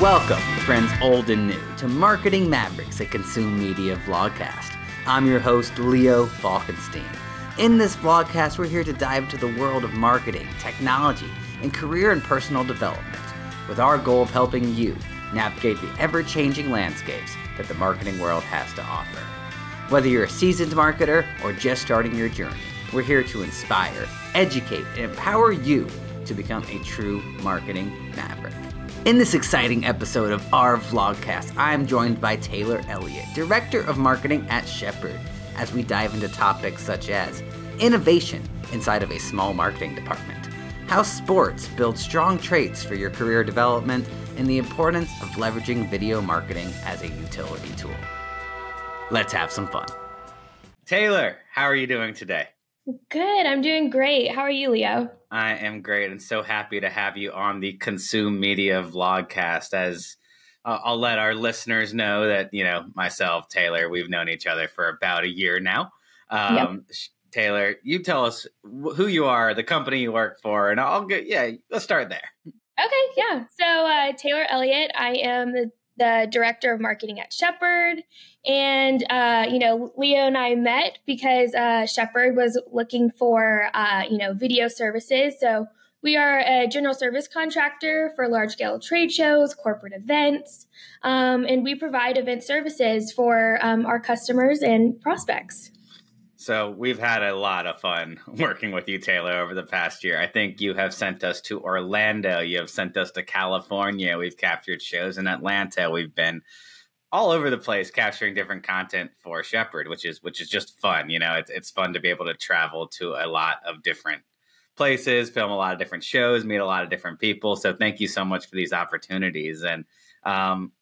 Welcome, friends old and new, to Marketing Mavericks, a Consume Media vlogcast. I'm your host, Leo Falkenstein. In this vlogcast, we're here to dive into the world of marketing, technology, and career and personal development, with our goal of helping you navigate the ever changing landscapes that the marketing world has to offer. Whether you're a seasoned marketer or just starting your journey, we're here to inspire, educate, and empower you to become a true marketing maverick. In this exciting episode of our vlogcast, I'm joined by Taylor Elliot, Director of Marketing at Shepard, as we dive into topics such as innovation inside of a small marketing department, how sports build strong traits for your career development, and the importance of leveraging video marketing as a utility tool. Let's have some fun. Taylor, how are you doing today? Good. I'm doing great. How are you, Leo? I am great and so happy to have you on the Consume Media Vlogcast. As uh, I'll let our listeners know that, you know, myself, Taylor, we've known each other for about a year now. Um, yep. Taylor, you tell us who you are, the company you work for, and I'll get, yeah, let's start there. Okay, yeah. So, uh, Taylor Elliot, I am the the director of marketing at Shepard. And, uh, you know, Leo and I met because uh, Shepard was looking for, uh, you know, video services. So we are a general service contractor for large scale trade shows, corporate events, um, and we provide event services for um, our customers and prospects. So we've had a lot of fun working with you, Taylor, over the past year. I think you have sent us to Orlando. You have sent us to California. We've captured shows in Atlanta. We've been all over the place capturing different content for Shepard, which is which is just fun. You know, it's it's fun to be able to travel to a lot of different places, film a lot of different shows, meet a lot of different people. So thank you so much for these opportunities. And um,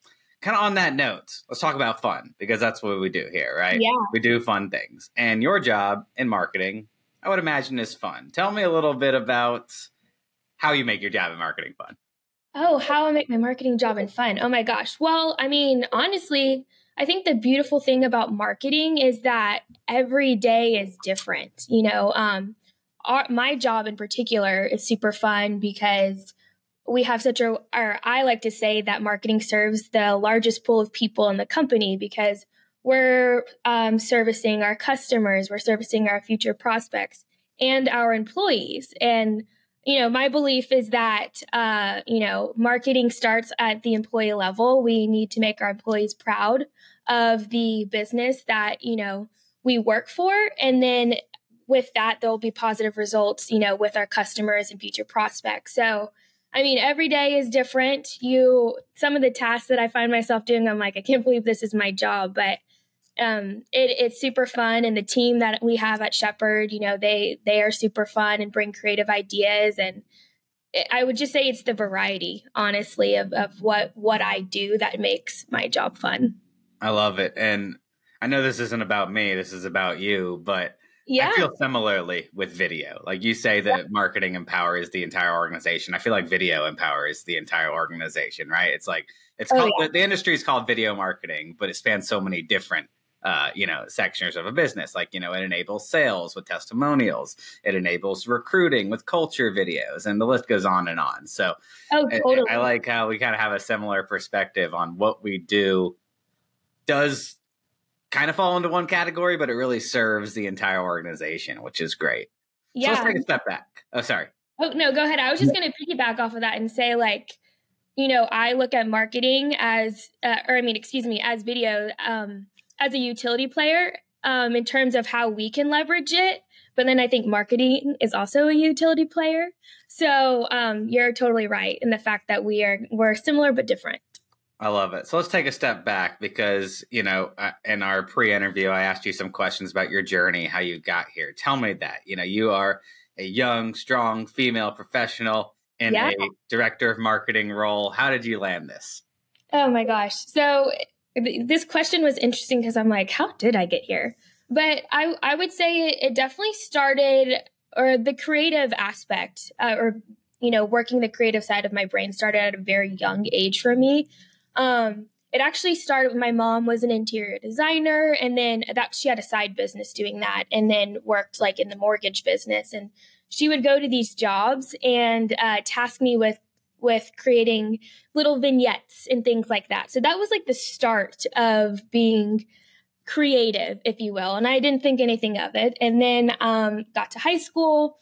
kind of on that note, let's talk about fun because that's what we do here, right? Yeah. We do fun things. And your job in marketing, I would imagine, is fun. Tell me a little bit about how you make your job in marketing fun. Oh, how I make my marketing job and fun. Oh my gosh. Well, I mean, honestly, I think the beautiful thing about marketing is that every day is different. You know, um, our, my job in particular is super fun because we have such a, or I like to say that marketing serves the largest pool of people in the company because we're um, servicing our customers, we're servicing our future prospects and our employees. And, you know, my belief is that, uh, you know, marketing starts at the employee level. We need to make our employees proud of the business that, you know, we work for. And then with that, there'll be positive results, you know, with our customers and future prospects. So, I mean, every day is different. You, some of the tasks that I find myself doing, I'm like, I can't believe this is my job, but um, it, it's super fun. And the team that we have at Shepard, you know, they they are super fun and bring creative ideas. And it, I would just say it's the variety, honestly, of, of what what I do that makes my job fun. I love it, and I know this isn't about me. This is about you, but yeah. I feel similarly with video. Like you say that yeah. marketing empowers the entire organization. I feel like video empowers the entire organization, right? It's like it's oh, called yeah. the, the, industry is called video marketing, but it spans so many different uh, you know, sections of a business. Like, you know, it enables sales with testimonials. It enables recruiting with culture videos, and the list goes on and on. So, oh, totally. I, I like how we kind of have a similar perspective on what we do does kind of fall into one category, but it really serves the entire organization, which is great. Yeah. So let's take a step back. Oh, sorry. Oh, no, go ahead. I was just going to piggyback off of that and say, like, you know, I look at marketing as, uh, or I mean, excuse me, as video, um, as a utility player um, in terms of how we can leverage it. But then I think marketing is also a utility player. So um, you're totally right in the fact that we are we're similar but different. I love it. So let's take a step back because, you know, uh, in our pre interview, I asked you some questions about your journey, how you got here. Tell me that. You know, you are a young, strong female professional in yeah. a director of marketing role. How did you land this? Oh my gosh. So th- this question was interesting because I'm like, how did I get here? But I, I would say it, it definitely started, or the creative aspect, uh, or, you know, working the creative side of my brain started at a very young age for me. Um, it actually started with my mom was an interior designer and then that she had a side business doing that and then worked like in the mortgage business and she would go to these jobs and uh, task me with with creating little vignettes and things like that. So that was like the start of being creative, if you will. And I didn't think anything of it. And then um, got to high school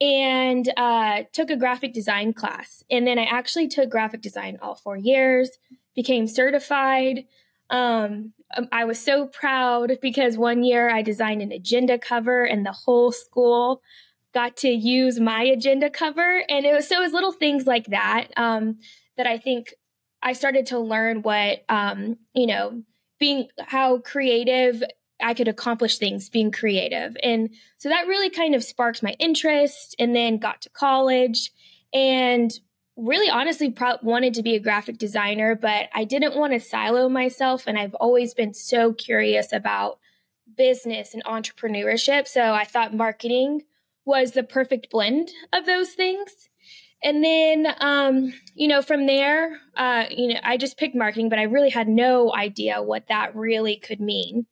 and uh, took a graphic design class. And then I actually took graphic design all four years, became certified. Um, um, I was so proud because one year I designed an agenda cover and the whole school got to use my agenda cover. And it was so it was little things like that um, that I think I started to learn what, um, you know, being how creative I could accomplish things being creative. And so that really kind of sparked my interest and then got to college and really honestly pro- wanted to be a graphic designer, but I didn't want to silo myself. And I've always been so curious about business and entrepreneurship. So I thought marketing was the perfect blend of those things. And then, um, you know, from there, uh, you know, I just picked marketing, but I really had no idea what that really could mean.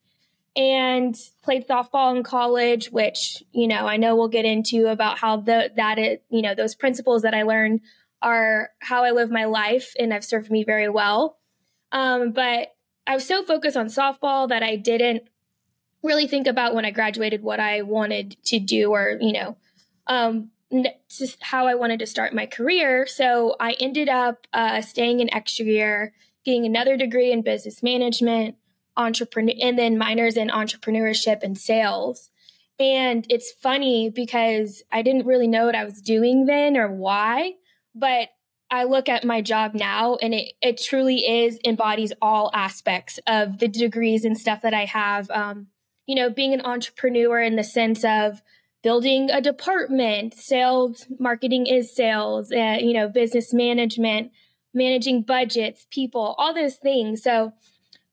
And played softball in college, which you know I know we'll get into about how the that it you know those principles that I learned are how I live my life and have served me very well. Um, but I was so focused on softball that I didn't really think about when I graduated what I wanted to do or you know um, just how I wanted to start my career. So I ended up uh, staying an extra year, getting another degree in business management, entrepreneur, and then minors in entrepreneurship and sales. And it's funny because I didn't really know what I was doing then or why, but I look at my job now and it, it truly is embodies all aspects of the degrees and stuff that I have. Um, you know, being an entrepreneur in the sense of building a department, sales, marketing is sales, uh, you know, business management, managing budgets, people, all those things. So,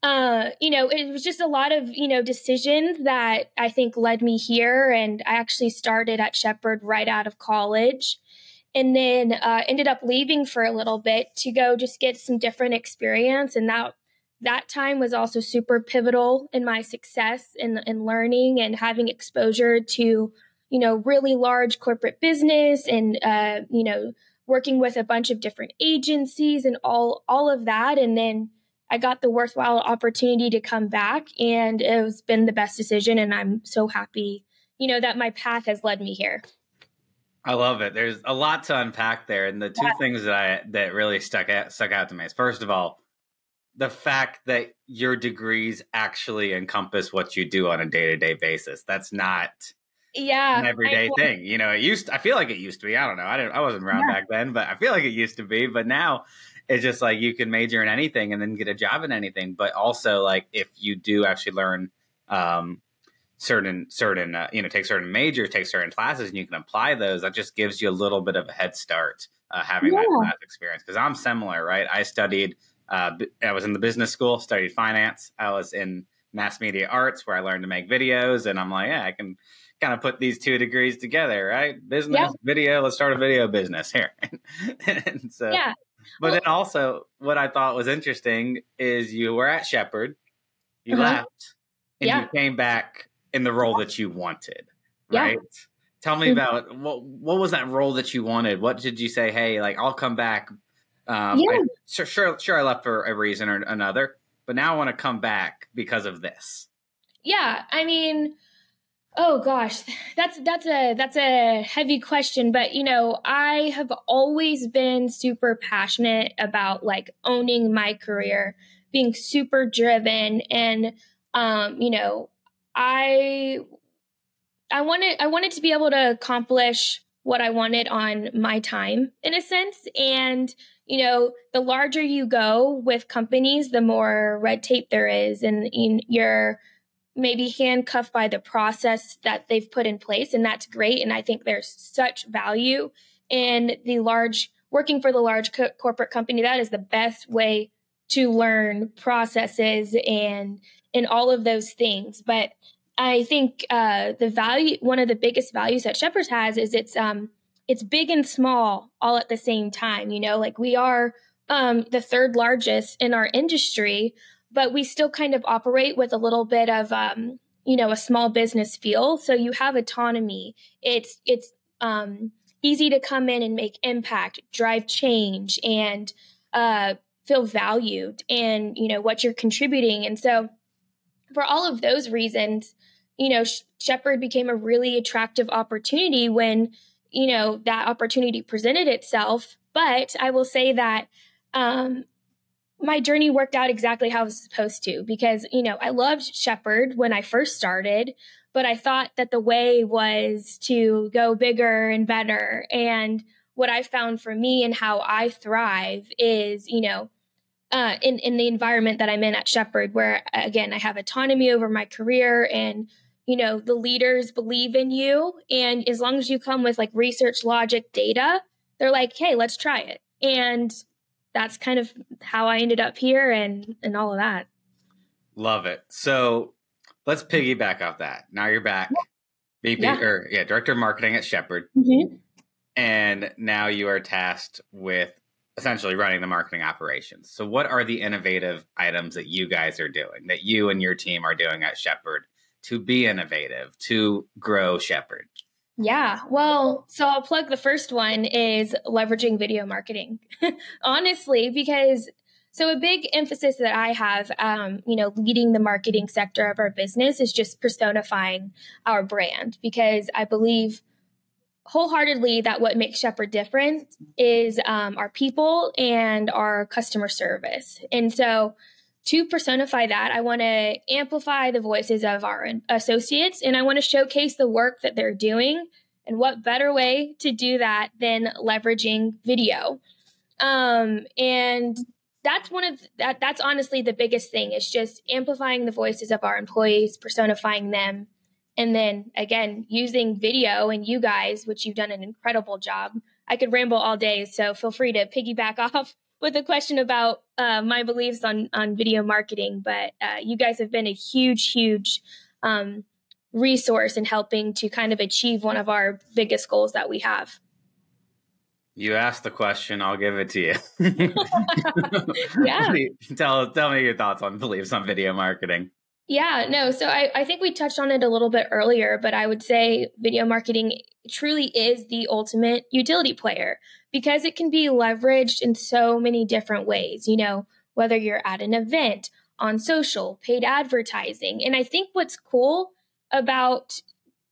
uh, you know, it was just a lot of, you know, decisions that I think led me here. And I actually started at Shepard right out of college and then uh, ended up leaving for a little bit to go just get some different experience. And that that time was also super pivotal in my success in, in learning and having exposure to you know, really large corporate business and, uh, you know, working with a bunch of different agencies and all, all of that. And then I got the worthwhile opportunity to come back and it has been the best decision. And I'm so happy, you know, that my path has led me here. I love it. There's a lot to unpack there, and the two yeah. things that I that really stuck out stuck out to me is first of all, the fact that your degrees actually encompass what you do on a day to day basis. That's not yeah an everyday thing. You know it used to, i feel like it used to be. I don't know. I didn't i wasn't around yeah. back then but i feel like it used to be. But now it's just like you can major in anything and then get a job in anything. But also like if you do actually learn um, certain certain uh, you know take certain majors take certain classes and you can apply those that just gives you a little bit of a head start uh, having yeah. that class experience. Because i'm similar right? I studied uh, i was in the business school studied finance i was in mass media arts where i learned to make videos and i'm like yeah i can kind of put these two degrees together, right? Business, yeah. video. Let's start a video business here. and so, yeah. But well, then also, what I thought was interesting is you were at Shepard, you uh-huh. left, and yeah. you came back in the role that you wanted, right? Yeah. Tell me mm-hmm. about what what was that role that you wanted? What did you say? Hey, like I'll come back. Um, yeah. I, sure, sure, sure. I left for a reason or another, but now I want to come back because of this. Yeah, I mean, Oh gosh, that's that's a that's a heavy question, but you know, I have always been super passionate about like owning my career, being super driven and um, you know, I I wanted I wanted to be able to accomplish what I wanted on my time in a sense and you know, the larger you go with companies, the more red tape there is and you're maybe handcuffed by the process that they've put in place and that's great and i think there's such value in the large working for the large co- corporate company. That is the best way to learn processes and and all of those things. But i think uh, the value one of the biggest values that Shepard has is it's um it's big and small all at the same time you know like we are um, the third largest in our industry but we still kind of operate with a little bit of um, you know a small business feel so you have autonomy it's it's um, easy to come in and make impact, drive change, and uh, feel valued and you know what you're contributing. And so, for all of those reasons, you know, Shepard became a really attractive opportunity when you know that opportunity presented itself. But I will say that um, my journey worked out exactly how it was supposed to because you know I loved Shepard when I first started, but I thought that the way was to go bigger and better. And what I found for me and how I thrive is, you know, uh, in in the environment that I'm in at Shepard, where again I have autonomy over my career, and you know the leaders believe in you, and as long as you come with like research, logic, data, they're like, hey, let's try it, and that's kind of how I ended up here, and and all of that. Love it. So let's piggyback off that. Now you're back, yeah. Yeah. or yeah, director of marketing at Shepard, mm-hmm. and now you are tasked with essentially running the marketing operations. So, what are the innovative items that you guys are doing, that you and your team are doing at Shepard to be innovative, to grow Shepard? Yeah, well, so I'll plug the first one is leveraging video marketing. Honestly, because so a big emphasis that I have, um, you know, leading the marketing sector of our business is just personifying our brand because I believe wholeheartedly that what makes Shepard different is um, our people and our customer service. And so to personify that, I want to amplify the voices of our associates and I want to showcase the work that they're doing. And what better way to do that than leveraging video? Um, and that's one of that that's honestly the biggest thing It's just amplifying the voices of our employees personifying them and then again using video and you guys which you've done an incredible job i could ramble all day so feel free to piggyback off with a question about uh, my beliefs on on video marketing but uh, you guys have been a huge huge um, resource in helping to kind of achieve one of our biggest goals that we have you asked the question, I'll give it to you. yeah. tell tell me your thoughts on beliefs on video marketing. Yeah, no. So I, I think we touched on it a little bit earlier, but I would say video marketing truly is the ultimate utility player because it can be leveraged in so many different ways, you know, whether you're at an event, on social, paid advertising. And I think what's cool about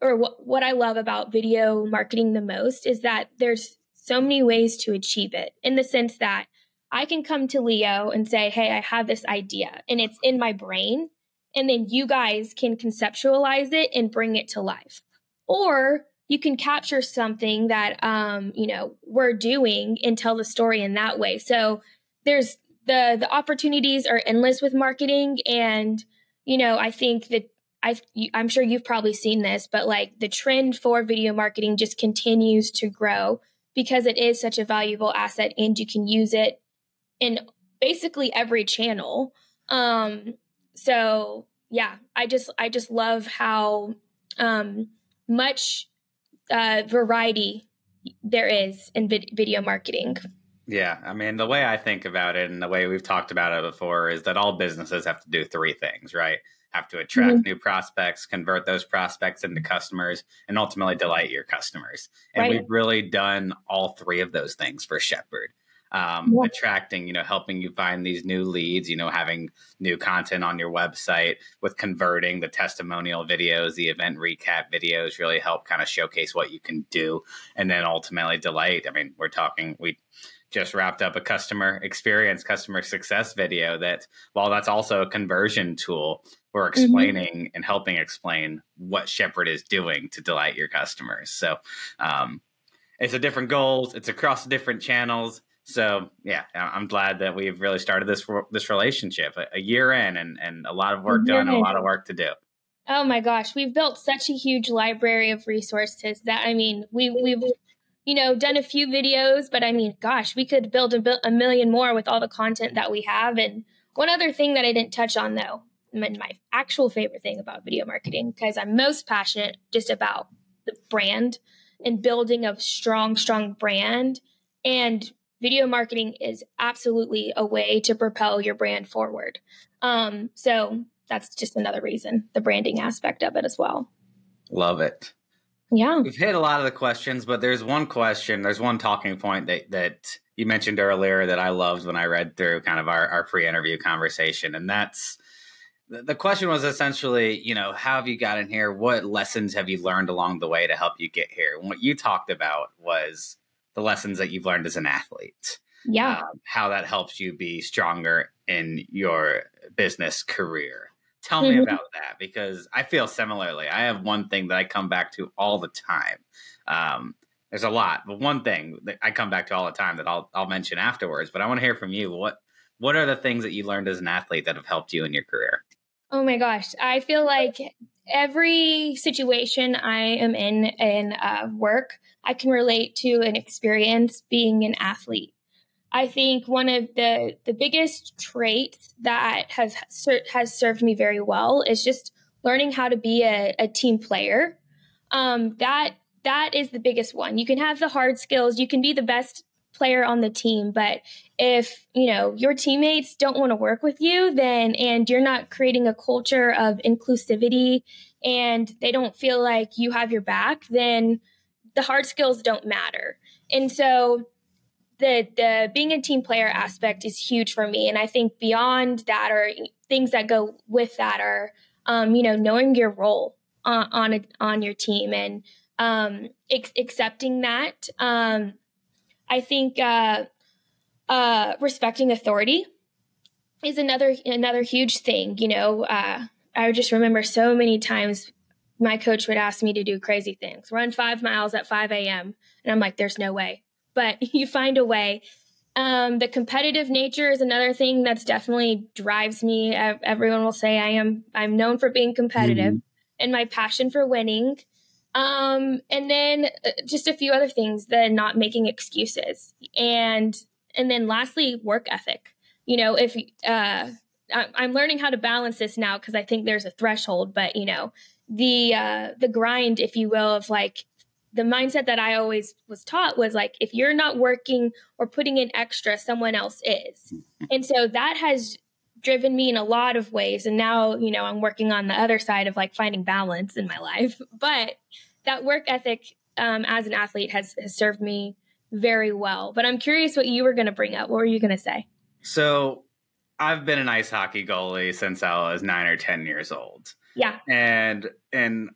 or what, what I love about video marketing the most is that there's so many ways to achieve it in the sense that I can come to Leo and say, Hey, I have this idea and it's in my brain. And then you guys can conceptualize it and bring it to life. Or you can capture something that, um, you know, we're doing and tell the story in that way. So there's the, the opportunities are endless with marketing. And, you know, I think that I, I'm sure you've probably seen this, but like the trend for video marketing just continues to grow because it is such a valuable asset and you can use it in basically every channel. Um, so yeah, I just I just love how um, much uh, variety there is in vid- video marketing. Yeah, I mean the way I think about it and the way we've talked about it before is that all businesses have to do three things, right? have to attract mm-hmm. new prospects, convert those prospects into customers, and ultimately delight your customers. And right. we've really done all three of those things for Shepard. Um, yeah. attracting, you know, helping you find these new leads, you know, having new content on your website with converting the testimonial videos, the event recap videos really help kind of showcase what you can do. And then ultimately delight. I mean, we're talking, we, just wrapped up a customer experience, customer success video that while that's also a conversion tool, we're mm-hmm. explaining mm-hmm. and helping explain what Shepard is doing to delight your customers. So um, it's a different goals, it's across different channels. So yeah, I'm glad that we've really started this this relationship a, a year in, and and a lot of work done, a lot of work to do. Oh my gosh, we've built such a huge library of resources that I mean, we we've you know, done a few videos, but I mean, gosh, we could build a, a million more with all the content that we have. And one other thing that I didn't touch on though, my, my actual favorite thing about video marketing, because I'm most passionate just about the brand and building a strong, strong brand. And video marketing is absolutely a way to propel your brand forward. Um, so that's just another reason, the branding aspect of it as well. Love it. Yeah. We've hit a lot of the questions, but there's one question, there's one talking point that, that you mentioned earlier that I loved when I read through kind of our, our pre interview conversation. And that's the question was essentially, you know, how have you gotten here? What lessons have you learned along the way to help you get here? And what you talked about was the lessons that you've learned as an athlete. Yeah. Um, how that helps you be stronger in your business career. Tell mm-hmm. me about that because I feel similarly. I have one thing that I come back to all the time. Um, there's a lot, but one thing that I come back to all the time that I'll I'll mention afterwards. But I want to hear from you. What what are the things that you learned as an athlete that have helped you in your career? Oh my gosh, I feel like every situation I am in in uh, work, I can relate to an experience being an athlete. I think one of the the biggest traits that has has served me very well is just learning how to be a, a team player. Um, that that is the biggest one. You can have the hard skills, you can be the best player on the team, but if you know your teammates don't want to work with you, then and you're not creating a culture of inclusivity, and they don't feel like you have your back, then the hard skills don't matter. And so the the being a team player aspect is huge for me, and I think beyond that, or things that go with that, are um, you know knowing your role on on, a, on your team and um, ex- accepting that. Um, I think uh, uh, respecting authority is another another huge thing. You know, uh, I just remember so many times my coach would ask me to do crazy things, run five miles at 5 a.m. And I'm like, there's no way but you find a way. Um, the competitive nature is another thing that's definitely drives me. Everyone will say I am. I'm known for being competitive, mm-hmm. and my passion for winning. Um, and then uh, just a few other things: the not making excuses, and and then lastly, work ethic. You know, if uh, I'm learning how to balance this now because I think there's a threshold, but you know, the uh, the grind, if you will, of like the mindset that I always was taught was like, if you're not working or putting in extra, someone else is. And so that has driven me in a lot of ways. And now, you know, I'm working on the other side of like finding balance in my life. But that work ethic um, as an athlete has, has served me very well. But I'm curious what you were going to bring up. What were you going to say? So I've been an ice hockey goalie since I was nine or 10 years old. Yeah. And and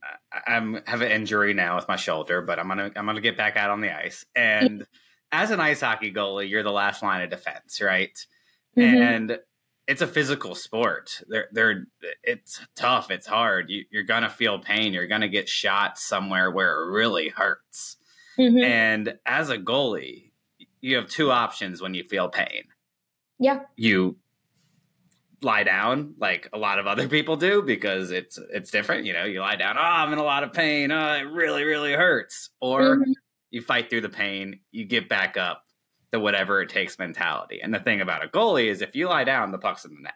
I'm have an injury now with my shoulder, but I'm gonna I'm gonna get back out on the ice. And yeah. as an ice hockey goalie, you're the last line of defense, right? Mm-hmm. And it's a physical sport. They're, they're, it's tough. It's hard. You, are gonna feel pain. You're gonna get shot somewhere where it really hurts. Mm-hmm. And as a goalie, you have two options when you feel pain. Yeah. You lie down like a lot of other people do because it's it's different. You know, you lie down, oh, I'm in a lot of pain, oh, it really, really hurts. Or mm-hmm. you fight through the pain, you get back up, the whatever it takes mentality. And the thing about a goalie is if you lie down, the puck's in the net.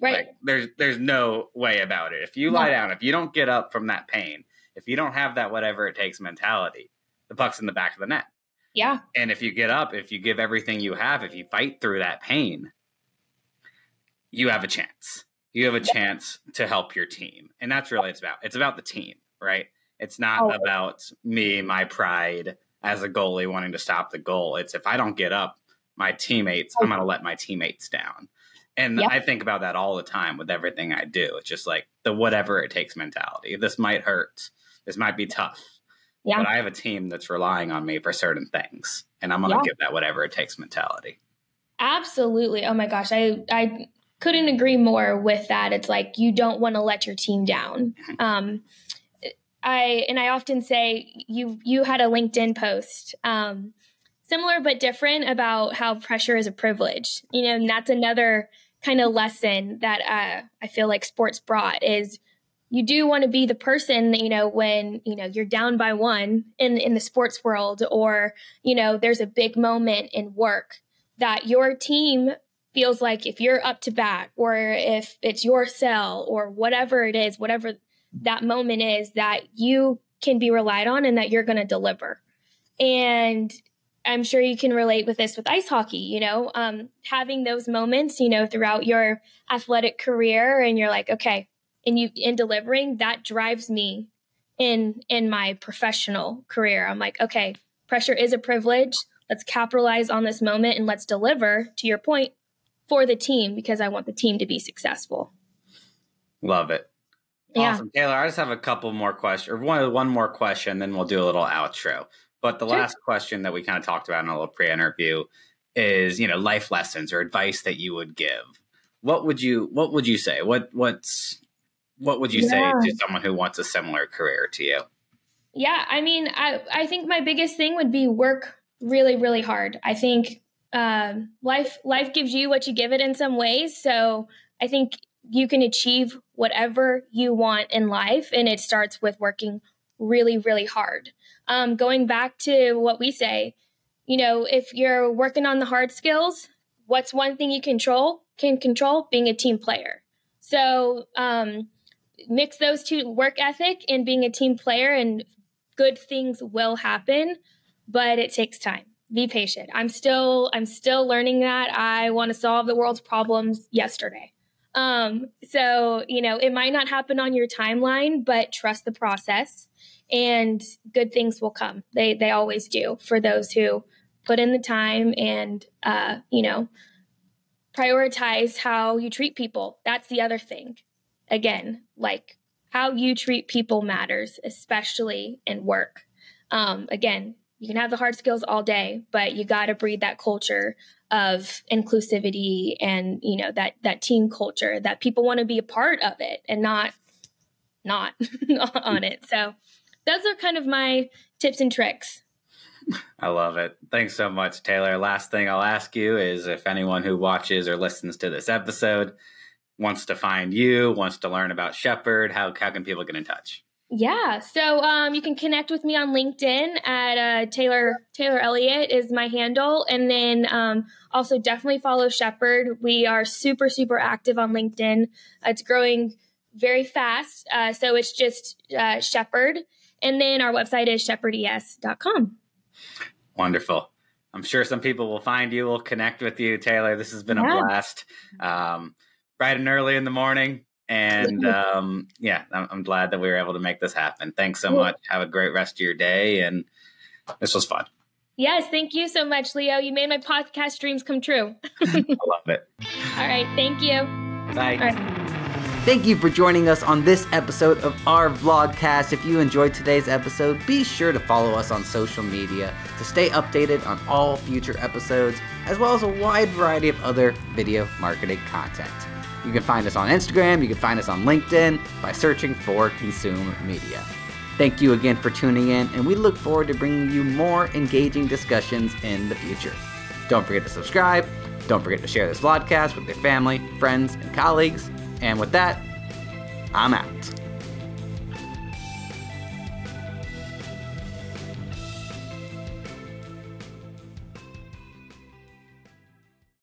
Right. Like, there's there's no way about it. If you lie down, if you don't get up from that pain, if you don't have that whatever it takes mentality, the puck's in the back of the net. Yeah. And if you get up, if you give everything you have, if you fight through that pain, you have a chance. You have a chance to help your team. And that's really it's about. It's about the team, right? It's not oh. about me, my pride as a goalie wanting to stop the goal. It's if I don't get up, my teammates, I'm going to let my teammates down. And yep. I think about that all the time with everything I do. It's just like the whatever it takes mentality. This might hurt. This might be tough. Yeah. But I have a team that's relying on me for certain things. And I'm going to yeah. give that whatever it takes mentality. Absolutely. Oh my gosh. I, I couldn't agree more with that. It's like you don't want to let your team down. Um, I and I often say you you had a LinkedIn post um, similar but different about how pressure is a privilege. You know, and that's another kind of lesson that uh, I feel like sports brought is you do want to be the person you know when you know you're down by one in in the sports world or you know there's a big moment in work that your team feels like if you're up to bat or if it's your cell or whatever it is, whatever that moment is, that you can be relied on and that you're going to deliver. And I'm sure you can relate with this with ice hockey, you know, um, having those moments, you know, throughout your athletic career and you're like, okay, and you in delivering, that drives me in in my professional career. I'm like, okay, pressure is a privilege. Let's capitalize on this moment and let's deliver to your point for the team because I want the team to be successful. Love it. Yeah. Awesome. Taylor, I just have a couple more questions or one one more question, then we'll do a little outro. But the sure. last question that we kind of talked about in a little pre-interview is, you know, life lessons or advice that you would give. What would you what would you say? What what's what would you yeah. say to someone who wants a similar career to you? Yeah, I mean, I I think my biggest thing would be work really really hard. I think um, life life gives you what you give it in some ways. So I think you can achieve whatever you want in life, and it starts with working really really hard. Um, going back to what we say, you know, if you're working on the hard skills, what's one thing you control? Can control being a team player. So um, mix those two work ethic and being a team player and good things will happen but it takes time be patient i'm still i'm still learning that i want to solve the world's problems yesterday um, so you know it might not happen on your timeline but trust the process and good things will come. They they always do for those who put in the time and uh, you know prioritize how you treat people. That's the other thing. Again, like how you treat people matters, especially in work. Um, again, you can have the hard skills all day, but you got to breed that culture of inclusivity and you know that that team culture that people want to be a part of it and not not on it. So those are kind of my tips and tricks. I love it. Thanks so much, Taylor. Last thing I'll ask you is if anyone who watches or listens to this episode wants to find you, wants to learn about Shepard, how, how can people get in touch? Yeah, so um, you can connect with me on LinkedIn at uh, Taylor Taylor Elliot is my handle, and then um, also definitely follow Shepard. We are super super active on LinkedIn. It's growing very fast, uh, so it's just uh, Shepard, and then our website is shepardes.com. Wonderful. I'm sure some people will find you, will connect with you, Taylor. This has been yeah. a blast. Um, bright and early in the morning. And um, yeah, I'm, I'm, glad that we were able to make this happen. Thanks so much. Have a great rest of your day. And this was fun. Yes, thank you so much, Leo. You made my podcast dreams come true. I love it. All right. Thank you. Bye. Thank you for joining us on this episode of our vlogcast. If you enjoyed today's episode, be sure to follow us on social media to stay updated on all future episodes, as well as a wide variety of other video marketing content. You can find us on Instagram, you can find us on LinkedIn by searching for Consume Media. Thank you again for tuning in, and we look forward to bringing you more engaging discussions in the future. Don't forget to subscribe. Don't forget to share this vlogcast with your family, friends, and colleagues. And with that, I'm out.